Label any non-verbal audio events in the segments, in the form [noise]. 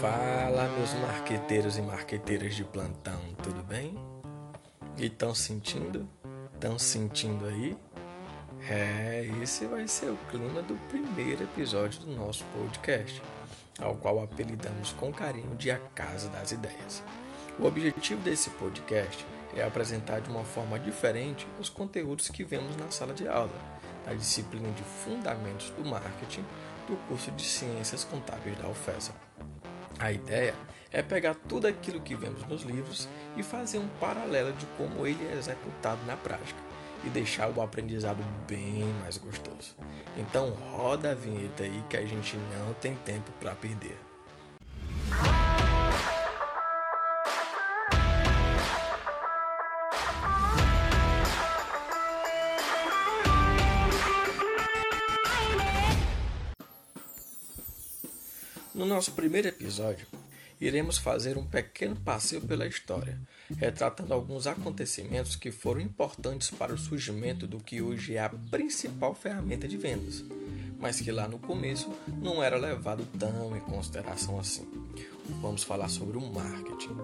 Fala, meus marqueteiros e marqueteiras de plantão, tudo bem? E estão sentindo? Estão sentindo aí? É, esse vai ser o clima do primeiro episódio do nosso podcast, ao qual apelidamos com carinho de A Casa das Ideias. O objetivo desse podcast é apresentar de uma forma diferente os conteúdos que vemos na sala de aula, na disciplina de Fundamentos do Marketing do curso de Ciências Contábeis da UFESA. A ideia é pegar tudo aquilo que vemos nos livros e fazer um paralelo de como ele é executado na prática e deixar o aprendizado bem mais gostoso. Então roda a vinheta aí que a gente não tem tempo para perder. No nosso primeiro episódio, iremos fazer um pequeno passeio pela história, retratando alguns acontecimentos que foram importantes para o surgimento do que hoje é a principal ferramenta de vendas, mas que lá no começo não era levado tão em consideração assim. Vamos falar sobre o marketing.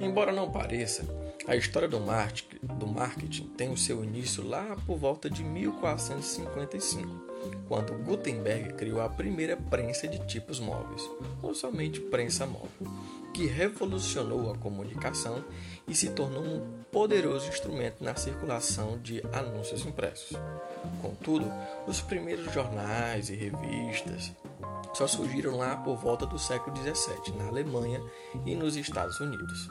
Embora não pareça, a história do marketing, do marketing tem o seu início lá por volta de 1455 quando Gutenberg criou a primeira prensa de tipos móveis, ou somente prensa móvel, que revolucionou a comunicação e se tornou um poderoso instrumento na circulação de anúncios impressos. Contudo, os primeiros jornais e revistas só surgiram lá por volta do século XVII, na Alemanha e nos Estados Unidos.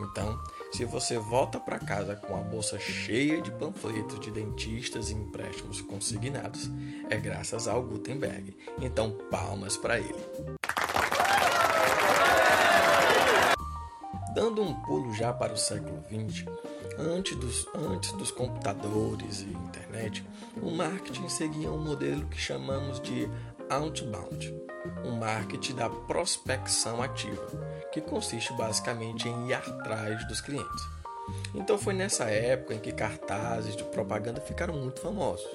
Então, se você volta para casa com a bolsa cheia de panfletos de dentistas e empréstimos consignados, é graças ao Gutenberg. Então, palmas para ele. Dando um pulo já para o século XX, antes dos, antes dos computadores e internet, o marketing seguia um modelo que chamamos de outbound, um marketing da prospecção ativa, que consiste basicamente em ir atrás dos clientes. Então foi nessa época em que cartazes de propaganda ficaram muito famosos.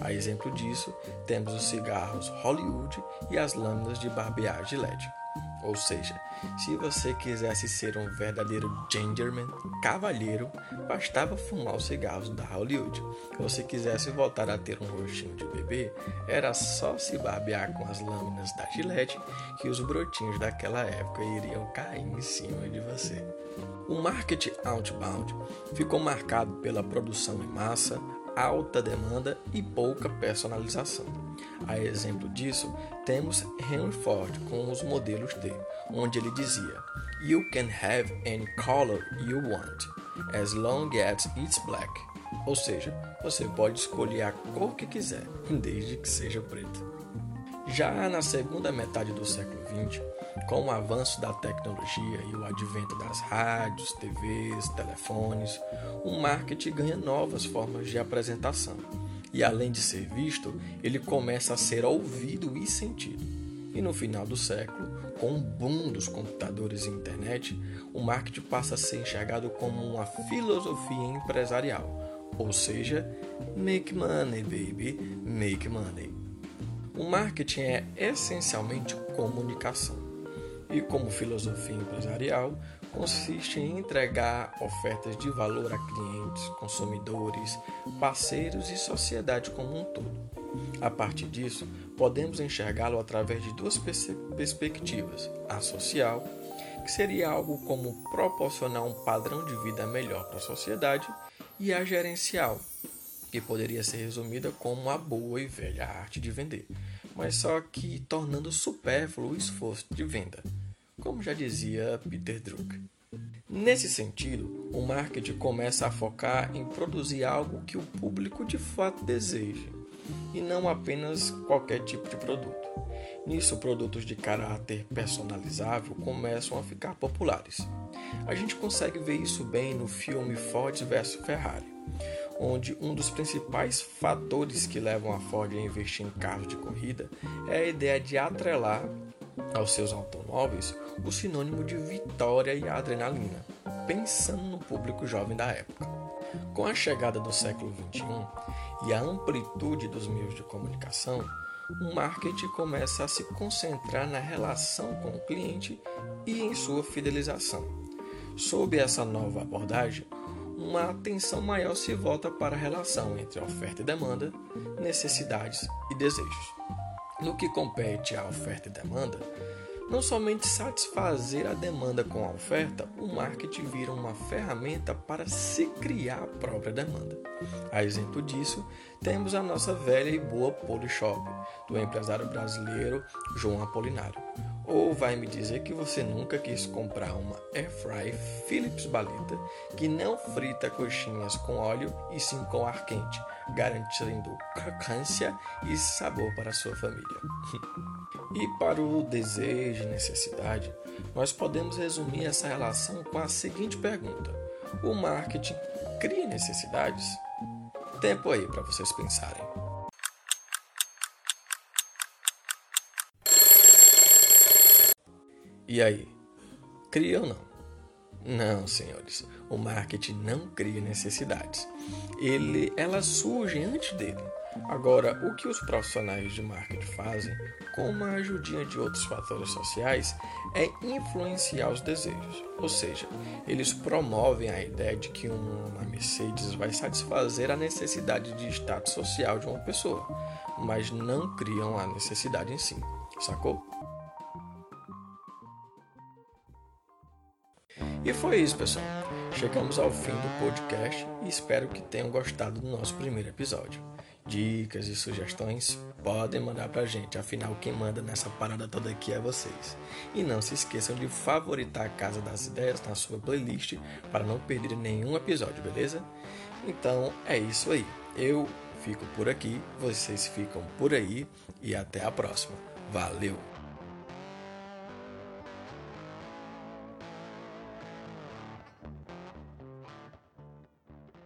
A exemplo disso, temos os cigarros Hollywood e as lâminas de barbear Gillette. Ou seja, se você quisesse ser um verdadeiro gentleman, cavalheiro, bastava fumar os cigarros da Hollywood. Ou se quisesse voltar a ter um rostinho de bebê, era só se barbear com as lâminas da Gillette que os brotinhos daquela época iriam cair em cima de você. O marketing outbound ficou marcado pela produção em massa, alta demanda e pouca personalização. A exemplo disso, temos Henry Ford com os modelos T, onde ele dizia: You can have any color you want, as long as it's black. Ou seja, você pode escolher a cor que quiser, desde que seja preto. Já na segunda metade do século XX, com o avanço da tecnologia e o advento das rádios, TVs, telefones, o marketing ganha novas formas de apresentação. E além de ser visto, ele começa a ser ouvido e sentido. E no final do século, com o boom dos computadores e internet, o marketing passa a ser enxergado como uma filosofia empresarial, ou seja, make money, baby, make money. O marketing é essencialmente comunicação e, como filosofia empresarial, consiste em entregar ofertas de valor a clientes, consumidores, parceiros e sociedade como um todo. A partir disso, podemos enxergá-lo através de duas perspectivas: a social, que seria algo como proporcionar um padrão de vida melhor para a sociedade, e a gerencial, que poderia ser resumida como a boa e velha arte de vender, mas só que tornando supérfluo o esforço de venda como já dizia Peter Drucker. Nesse sentido, o marketing começa a focar em produzir algo que o público de fato deseja, e não apenas qualquer tipo de produto. Nisso, produtos de caráter personalizável começam a ficar populares. A gente consegue ver isso bem no filme Ford vs Ferrari, onde um dos principais fatores que levam a Ford a investir em carros de corrida é a ideia de atrelar aos seus automóveis o sinônimo de vitória e adrenalina, pensando no público jovem da época. Com a chegada do século XXI e a amplitude dos meios de comunicação, o marketing começa a se concentrar na relação com o cliente e em sua fidelização. Sob essa nova abordagem, uma atenção maior se volta para a relação entre oferta e demanda, necessidades e desejos. No que compete à oferta e demanda, não somente satisfazer a demanda com a oferta, o marketing vira uma ferramenta para se criar a própria demanda. A exemplo disso, temos a nossa velha e boa Polishop, do empresário brasileiro João Apolinário. Ou vai me dizer que você nunca quis comprar uma Airfry Philips Baleta que não frita coxinhas com óleo e sim com ar quente, garantindo crocância e sabor para sua família. [laughs] e para o desejo e necessidade, nós podemos resumir essa relação com a seguinte pergunta: O marketing cria necessidades? Tempo aí para vocês pensarem. E aí, cria ou não? Não, senhores, o marketing não cria necessidades. Ele, elas surgem antes dele. Agora, o que os profissionais de marketing fazem, com uma ajudinha de outros fatores sociais, é influenciar os desejos. Ou seja, eles promovem a ideia de que uma Mercedes vai satisfazer a necessidade de status social de uma pessoa, mas não criam a necessidade em si. Sacou? E foi isso, pessoal. Chegamos ao fim do podcast e espero que tenham gostado do nosso primeiro episódio. Dicas e sugestões podem mandar pra gente, afinal quem manda nessa parada toda aqui é vocês. E não se esqueçam de favoritar a Casa das Ideias na sua playlist para não perder nenhum episódio, beleza? Então é isso aí. Eu fico por aqui, vocês ficam por aí e até a próxima. Valeu!